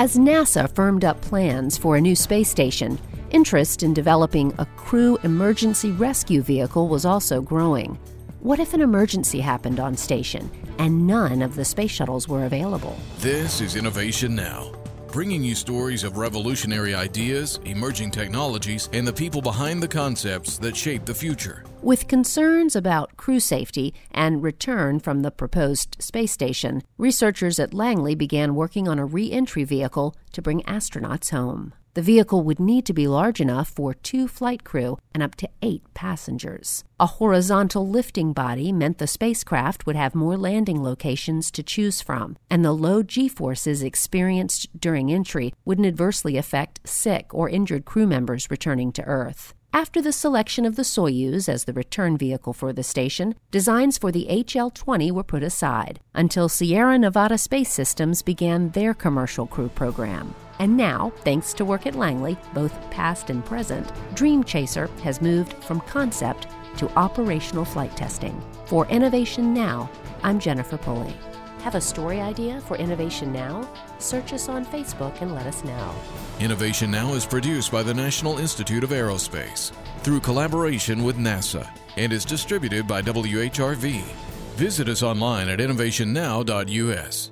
As NASA firmed up plans for a new space station, interest in developing a crew emergency rescue vehicle was also growing. What if an emergency happened on station and none of the space shuttles were available? This is Innovation Now, bringing you stories of revolutionary ideas, emerging technologies, and the people behind the concepts that shape the future. With concerns about crew safety and return from the proposed space station, researchers at Langley began working on a re entry vehicle to bring astronauts home. The vehicle would need to be large enough for two flight crew and up to eight passengers. A horizontal lifting body meant the spacecraft would have more landing locations to choose from, and the low g forces experienced during entry wouldn't adversely affect sick or injured crew members returning to Earth. After the selection of the Soyuz as the return vehicle for the station, designs for the HL 20 were put aside until Sierra Nevada Space Systems began their commercial crew program. And now, thanks to work at Langley, both past and present, Dream Chaser has moved from concept to operational flight testing. For Innovation Now, I'm Jennifer Pulley. Have a story idea for Innovation Now? Search us on Facebook and let us know. Innovation Now is produced by the National Institute of Aerospace through collaboration with NASA and is distributed by WHRV. Visit us online at innovationnow.us.